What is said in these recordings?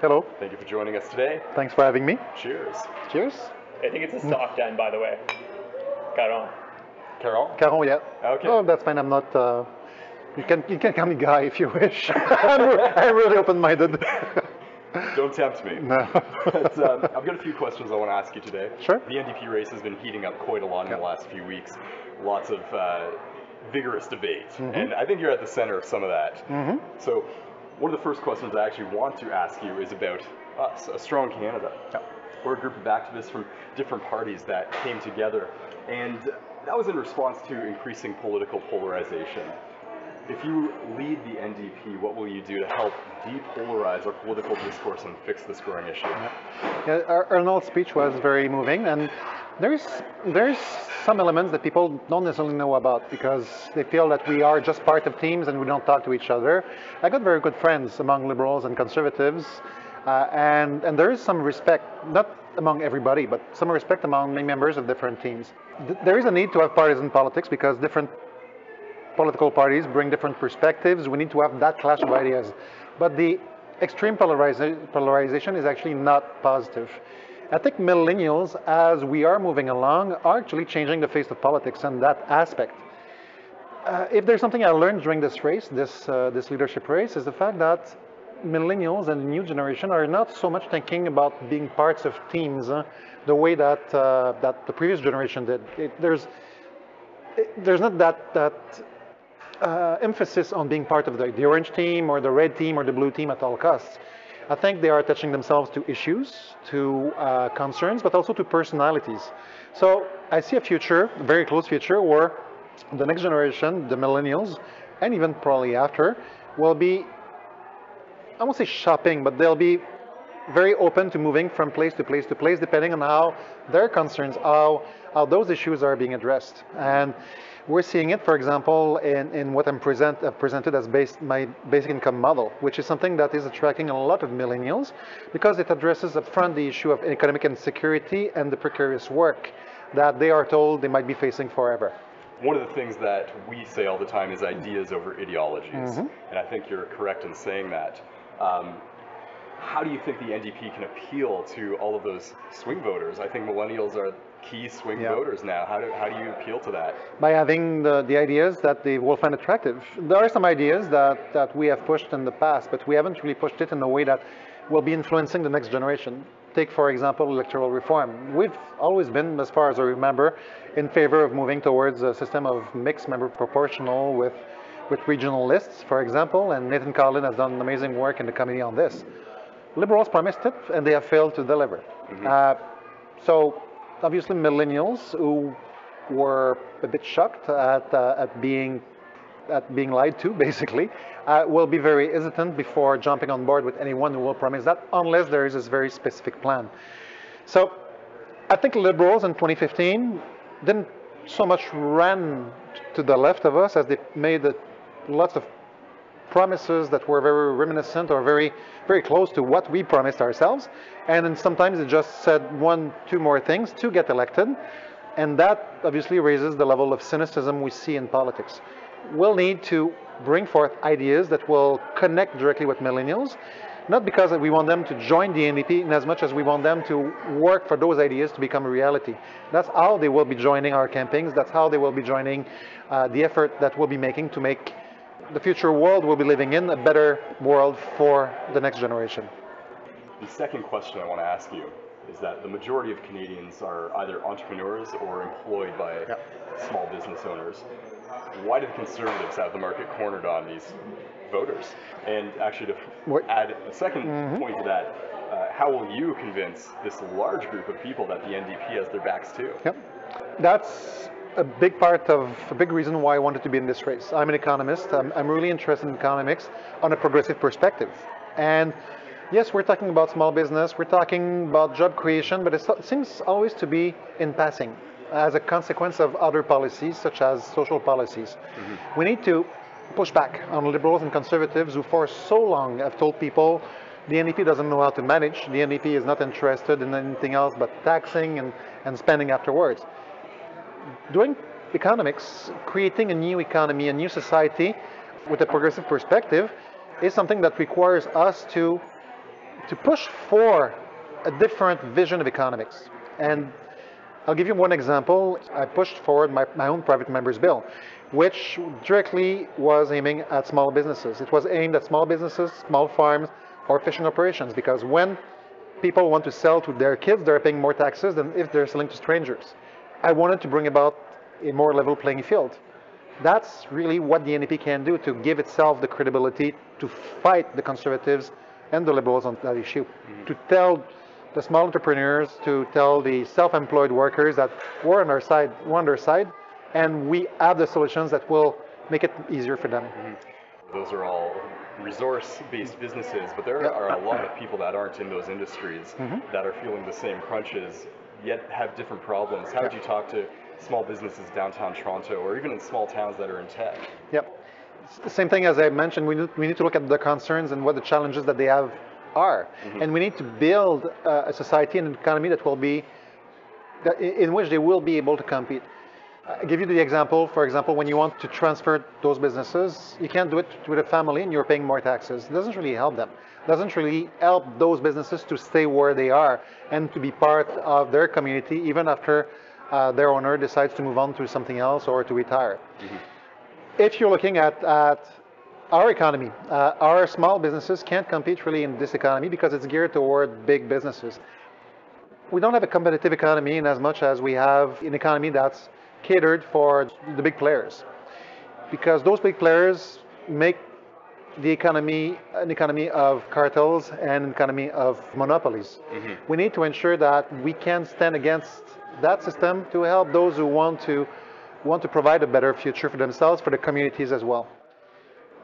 Hello. Thank you for joining us today. Thanks for having me. Cheers. Cheers. I think it's a stock den, by the way. Caron. Carol? Caron, yeah. Okay. Oh, that's fine. I'm not. Uh, you can you can call me Guy if you wish. I'm, re- I'm really open-minded. Don't tempt me. no. But, um, I've got a few questions I want to ask you today. Sure. The NDP race has been heating up quite a lot in the last few weeks. Lots of uh, vigorous debate, Mm-hmm. and I think you're at the center of some of that. So, one of the first questions I actually want to ask you is about us, a strong Canada. We're a group of activists from different parties that came together, and that was in response to increasing political polarization. If you lead the NDP, what will you do to help depolarize our political discourse and fix this growing issue? Yeah, Ar- Arnold's speech was very moving, and there's there's some elements that people don't necessarily know about because they feel that we are just part of teams and we don't talk to each other. I got very good friends among liberals and conservatives, uh, and and there is some respect, not among everybody, but some respect among members of different teams. Th- There is a need to have partisan politics because different political parties bring different perspectives. We need to have that clash of ideas. But the extreme polariza- polarization is actually not positive. I think millennials, as we are moving along, are actually changing the face of politics in that aspect. Uh, if there's something I learned during this race, this, uh, this leadership race, is the fact that millennials and the new generation are not so much thinking about being parts of teams uh, the way that, uh, that the previous generation did. It, there's, it- there's not that, that uh, emphasis on being part of the, the orange team or the red team or the blue team at all costs. I think they are attaching themselves to issues, to uh, concerns, but also to personalities. So I see a future, a very close future, where the next generation, the millennials, and even probably after, will be, I won't say shopping, but they'll be very open to moving from place to place to place, depending on how their concerns, how, how those issues are being addressed. And we're seeing it, for example, in, in what I'm present, I've presented as base, my basic income model, which is something that is attracting a lot of millennials because it addresses upfront the issue of economic insecurity and the precarious work that they are told they might be facing forever. One of the things that we say all the time is ideas over ideologies, and I think you're correct in saying that. Um, how do you think the NDP can appeal to all of those swing voters? I think millennials are key swing Yeah. voters now. How do, how do you appeal to that? by having the, the ideas that they will find attractive. There are some ideas that, that we have pushed in the past, but we haven't really pushed it in a way that will be influencing the next generation. Take, for example, electoral reform. We've always been, as far as I remember, in favor of moving towards a system of mixed member proportional with, with regional lists, for example, and Nathan Cullen has done amazing work in the committee on this. Liberals promised it, and they have failed to deliver. Uh, so, obviously, millennials who were a bit shocked at, uh, at being at being lied to, basically, uh, will be very hesitant before jumping on board with anyone who will promise that, unless there is this very specific plan. So, I think liberals in 2015 didn't so much run to the left of us as they made lots of promises that were very reminiscent or very very close to what we promised ourselves and then sometimes it just said one two more things to get elected and that obviously raises the level of cynicism we see in politics we'll need to bring forth ideas that will connect directly with millennials not because we want them to join the NDP in as much as we want them to work for those ideas to become a reality. That's how they will be joining our campaigns. That's how they will be joining uh, the effort that we'll be making to make the future world we'll be living in a better world for the next generation. The second question I want to ask you is that the majority of Canadians are either entrepreneurs or employed by small business owners. Why do the Conservatives have the market cornered on these voters? And actually, to What- add a 2nd point to that, uh, how will you convince this large group of people that the NDP has their backs too? Yep. That's a big part of a big reason why I wanted to be in this race. I'm an economist. I'm, I'm really interested in economics on a progressive perspective. And yes, we're talking about small business, we're talking about job creation, but it seems always to be in passing as a consequence of other policies, such as social policies. Mm-hmm. We need to push back on liberals and conservatives who, for so long, have told people the NDP doesn't know how to manage, the NDP is not interested in anything else but taxing and, and spending afterwards doing economics, creating a new economy, a new society with a progressive perspective is something that requires us to to push for a different vision of economics. And I'll give you one example. I pushed forward my, my own private members bill, which directly was aiming at small businesses. It was aimed at small businesses, small farms, or fishing operations, because when people want to sell to their kids, they're paying more taxes than if they're selling to strangers. I wanted to bring about a more level playing field. That's really what the NDP can do to give itself the credibility to fight the conservatives and the liberals on that issue. Mm-hmm. To tell the small entrepreneurs, to tell the self-employed workers that we're on our side, we're on their side, and we have the solutions that will make it easier for them. Mm-hmm. Those are all resource-based businesses, but there are a lot of people that aren't in those industries mm-hmm. that are feeling the same crunches, yet have different problems. How would you talk to small businesses downtown Toronto, or even in small towns that are in tech? Yep. It's the same thing as I mentioned. We need, we need to look at the concerns and what the challenges that they have are, mm-hmm. and we need to build uh, a society and an economy that will be that in which they will be able to compete. I give you the example, for example, when you want to transfer those businesses, you can't do it with a family and you're paying more taxes. It doesn't really help them. It doesn't really help those businesses to stay where they are and to be part of their community even after uh, their owner decides to move on to something else or to retire. Mm-hmm. If you're looking at, at our economy, uh, our small businesses can't compete really in this economy because it's geared toward big businesses. We don't have a competitive economy in as much as we have an economy that's catered for the big players because those big players make the economy an economy of cartels and an economy of monopolies. Mm-hmm. We need to ensure that we can stand against that system to help those who want to want to provide a better future for themselves, for the communities as well.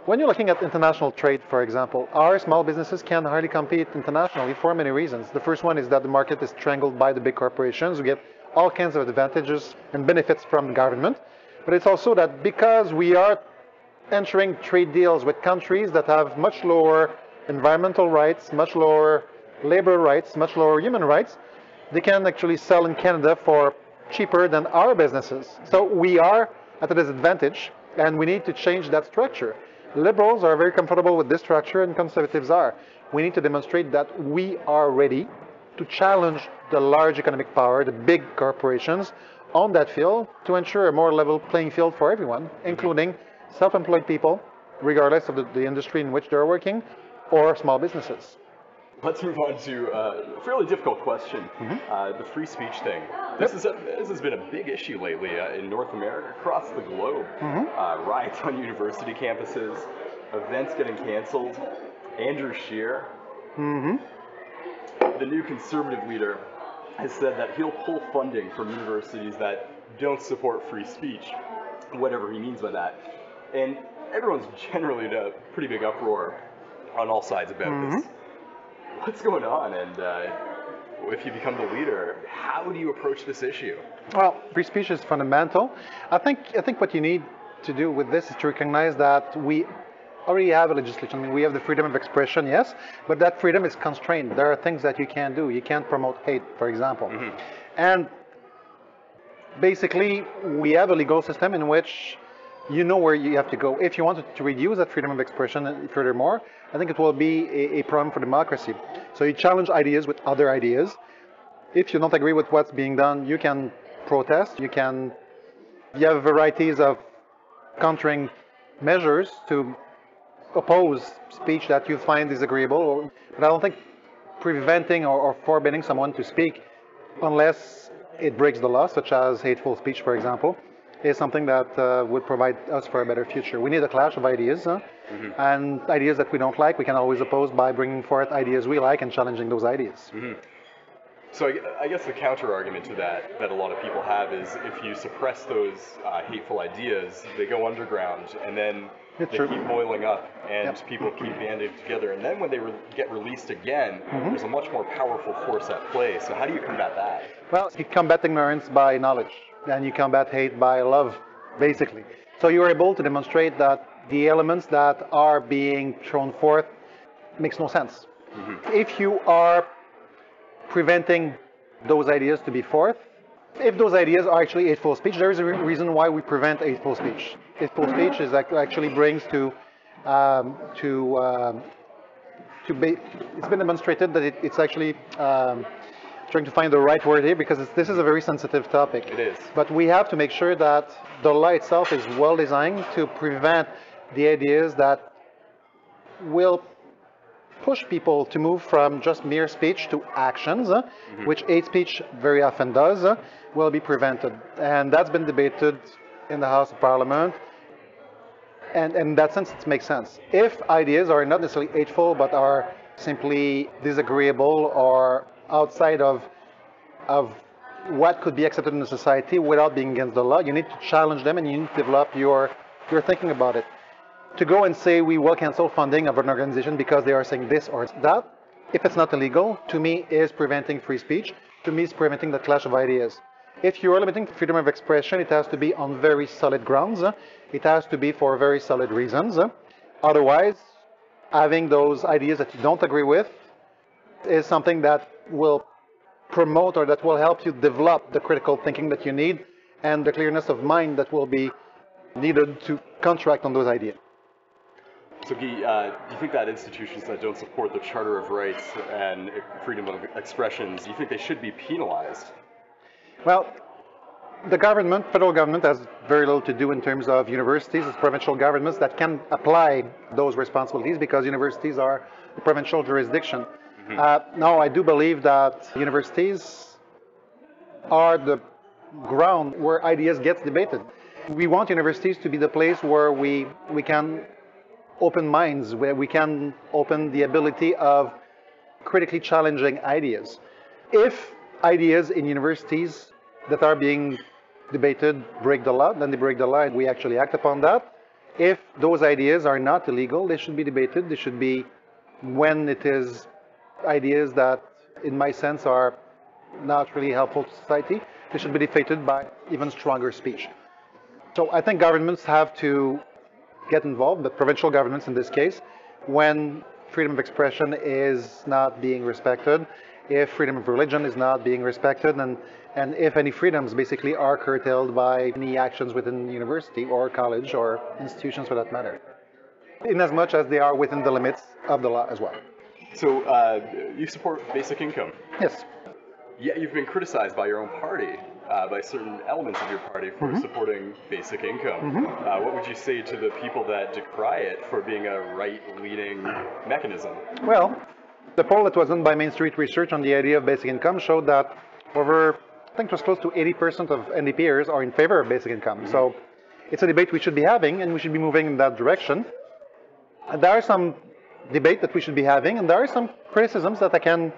When you're looking at international trade, for example, our small businesses can hardly compete internationally for many reasons. The first one is that the market is strangled by the big corporations who get all kinds of advantages and benefits from government. But it's also that because we are entering trade deals with countries that have much lower environmental rights, much lower labor rights, much lower human rights, they can actually sell in Canada for cheaper than our businesses. So we are at a disadvantage and we need to change that structure. Liberals are very comfortable with this structure and conservatives are. We need to demonstrate that we are ready to challenge the large economic power, the big corporations, on that field to ensure a more level playing field for everyone, including self-employed people, regardless of the, the industry in which they're working, or small businesses. Let's move on to uh, a fairly difficult question, mm-hmm. uh, the free speech thing. This, yep. is a, this has been a big issue lately uh, in North America, across the globe. Mm-hmm. Uh, riots on university campuses, events getting canceled. Andrew Scheer, mm-hmm the new conservative leader has said that he'll pull funding from universities that don't support free speech, whatever he means by that. And everyone's generally in a pretty big uproar on all sides about mm-hmm. this. What's going on? And uh, if you become the leader, how do you approach this issue? Well, free speech is fundamental. I think I think what you need to do with this is to recognize that we already have a legislation. I mean, we have the freedom of expression, yes, but that freedom is constrained. There are things that you can't do. You can't promote hate, for example. Mm-hmm. And basically, we have a legal system in which you know where you have to go. If you wanted to reduce that freedom of expression furthermore, I think it will be a, a problem for democracy. So you challenge ideas with other ideas. If you don't agree with what's being done, you can protest. You can. You have varieties of countering measures to oppose speech that you find disagreeable, but I don't think preventing or, or forbidding someone to speak unless it breaks the law, such as hateful speech, for example, is something that uh, would provide us for a better future. We need a clash of ideas, huh? mm-hmm. and ideas that we don't like, we can always oppose by bringing forth ideas we like and challenging those ideas. Mm-hmm. So I, guess the counter argument to that that a lot of people have is if you suppress those uh, hateful ideas, they go underground, and then it's they true. keep boiling up, and yep. people keep banding together. And then when they re- get released again, mm-hmm. there's a much more powerful force at play. So how do you combat that? Well, you combat ignorance by knowledge, and you combat hate by love, basically. So you are able to demonstrate that the elements that are being thrown forth makes no sense. Mm-hmm. If you are preventing those ideas to be forth, if those ideas are actually hateful speech, there is a reason why we prevent hateful speech. Hateful speech is actually brings to um, to um, to be, it's been demonstrated that it, it's actually um, trying to find the right word here because this is a very sensitive topic. It is. But we have to make sure that the law itself is well designed to prevent the ideas that will push people to move from just mere speech to actions, uh, Mm-hmm. which hate speech very often does, uh, will be prevented. And that's been debated in the House of Parliament. And in that sense, it makes sense. If ideas are not necessarily hateful, but are simply disagreeable or outside of, of what could be accepted in the society without being against the law, you need to challenge them and you need to develop your, your thinking about it. To go and say we will cancel funding of an organization because they are saying this or that, if it's not illegal, to me is preventing free speech. To me, is preventing the clash of ideas. If you are limiting freedom of expression, it has to be on very solid grounds. It has to be for very solid reasons. Otherwise, having those ideas that you don't agree with is something that will promote or that will help you develop the critical thinking that you need and the clearness of mind that will be needed to contract on those ideas. So, Guy, uh, do you think that institutions that don't support the Charter of Rights and freedom of expressions, do you think they should be penalized? Well, the government, federal government, has very little to do in terms of universities. It's provincial governments that can apply those responsibilities because universities are the provincial jurisdiction. Uh, now, I do believe that universities are the ground where ideas get debated. We want universities to be the place where we, we can open minds, where we can open the ability of critically challenging ideas. If ideas in universities that are being debated break the law, then they break the law and we actually act upon that. If those ideas are not illegal, they should be debated. They should be, when it is ideas that, in my sense, are not really helpful to society, they should be defeated by even stronger speech. So I think governments have to get involved, the provincial governments in this case, when freedom of expression is not being respected, if freedom of religion is not being respected, and, and if any freedoms basically are curtailed by any actions within university or college or institutions for that matter, in as much as they are within the limits of the law as well. So, uh, you support basic income. Yes. Yeah, you've been criticized by your own party, uh, by certain elements of your party for supporting basic income. Uh, what would you say to the people that decry it for being a right-leaning mechanism? Well, the poll that was done by Mainstreet Research on the idea of basic income showed that over, I think it was close to 80% of NDPers are in favor of basic income. So it's a debate we should be having, and we should be moving in that direction. And there are some debate that we should be having, and there are some criticisms that I can,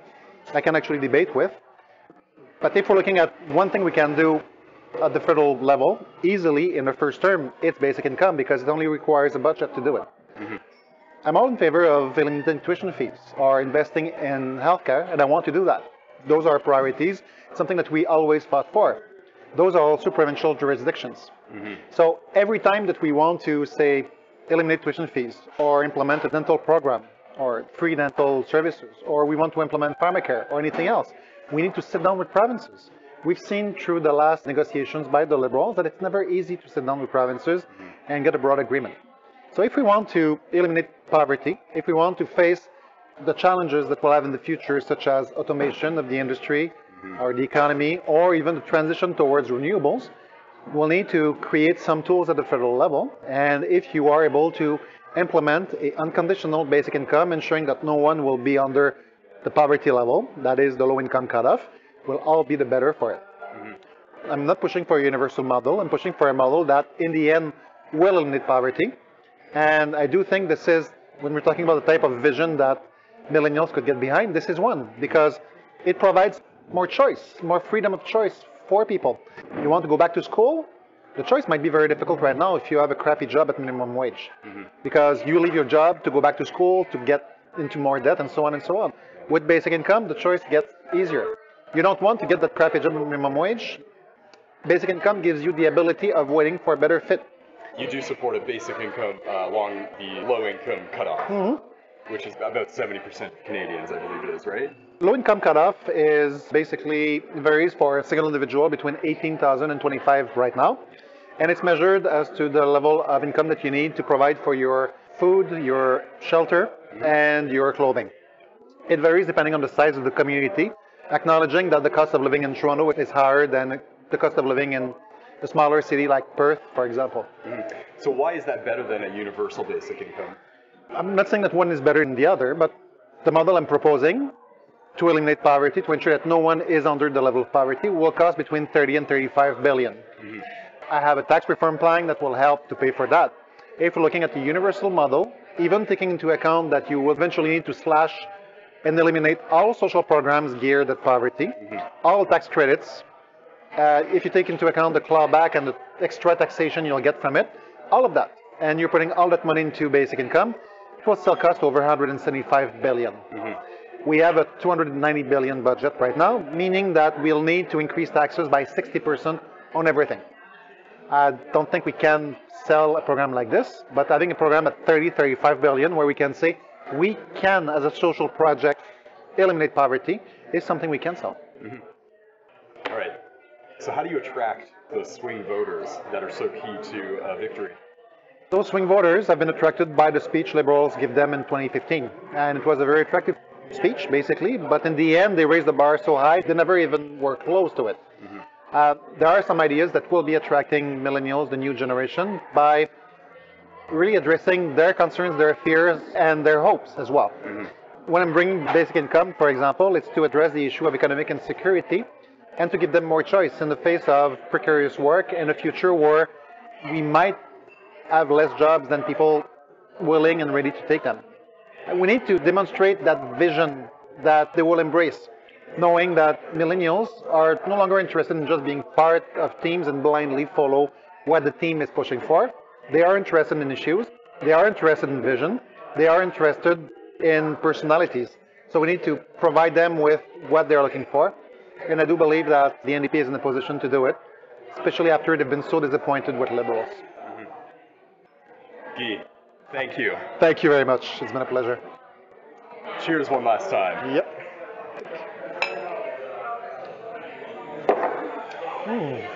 I can actually debate with. But if we're looking at one thing we can do at the federal level easily in the first term, it's basic income because it only requires a budget to do it. Mm-hmm. I'm all in favor of eliminating tuition fees or investing in healthcare, and I want to do that. Those are priorities, something that we always fought for. Those are also provincial jurisdictions. Mm-hmm. So every time that we want to, say, eliminate tuition fees or implement a dental program or free dental services, or we want to implement pharmacare or anything else, we need to sit down with provinces. We've seen through the last negotiations by the Liberals that it's never easy to sit down with provinces and get a broad agreement. So if we want to eliminate poverty, if we want to face the challenges that we'll have in the future, such as automation of the industry or the economy, or even the transition towards renewables, we'll need to create some tools at the federal level. And if you are able to implement a unconditional basic income, ensuring that no one will be under the poverty level, that is the low income cutoff, will all be the better for it. Mm-hmm. I'm not pushing for a universal model. I'm pushing for a model that, in the end, will eliminate poverty. And I do think this is, when we're talking about the type of vision that millennials could get behind, this is one because it provides more choice, more freedom of choice for people. You want to go back to school? The choice might be very difficult right now if you have a crappy job at minimum wage. Mm-hmm. Because you leave your job to go back to school to get into more debt and so on and so on. With basic income, the choice gets easier. You don't want to get that crappy job minimum wage. Basic income gives you the ability of waiting for a better fit. You do support a basic income uh, along the low-income cutoff, which is about 70% Canadians, I believe it is, right? Low income cutoff is basically varies for a single individual between 18,000 and 25 right now. And it's measured as to the level of income that you need to provide for your food, your shelter, and your clothing. It varies depending on the size of the community, acknowledging that the cost of living in Toronto is higher than the cost of living in a smaller city like Perth, for example. Mm-hmm. So why is that better than a universal basic income? I'm not saying that one is better than the other, but the model I'm proposing to eliminate poverty, to ensure that no one is under the level of poverty, will cost between 30 and 35 billion. Mm-hmm. I have a tax reform plan that will help to pay for that. If we're looking at the universal model, even taking into account that you will eventually need to slash and eliminate all social programs geared at poverty, all tax credits, uh, if you take into account the clawback and the extra taxation you'll get from it, all of that, and you're putting all that money into basic income, it will still cost over 175 billion. We have a 290 billion budget right now, meaning that we'll need to increase taxes by 60% on everything. I don't think we can sell a program like this, but having a program at 30, 35 billion where we can say we can, as a social project, eliminate poverty is something we can sell. All right. So how do you attract those swing voters that are so key to uh, victory? Those swing voters have been attracted by the speech liberals give them in 2015. And it was a very attractive speech, basically, but in the end, they raised the bar so high, they never even were close to it. Uh, there are some ideas that will be attracting millennials, the new generation, by really addressing their concerns, their fears, and their hopes as well. Mm-hmm. When I'm bringing basic income, for example, it's to address the issue of economic insecurity and to give them more choice in the face of precarious work in a future where we might have less jobs than people willing and ready to take them. We need to demonstrate that vision that they will embrace, knowing that millennials are no longer interested in just being part of teams and blindly follow what the team is pushing for. They are interested in issues, they are interested in vision, they are interested in personalities. So we need to provide them with what they're looking for. And I do believe that the NDP is in a position to do it, especially after they've been so disappointed with liberals. Guy, thank you. Thank you very much. It's been a pleasure. Cheers one last time. Yep. Mm.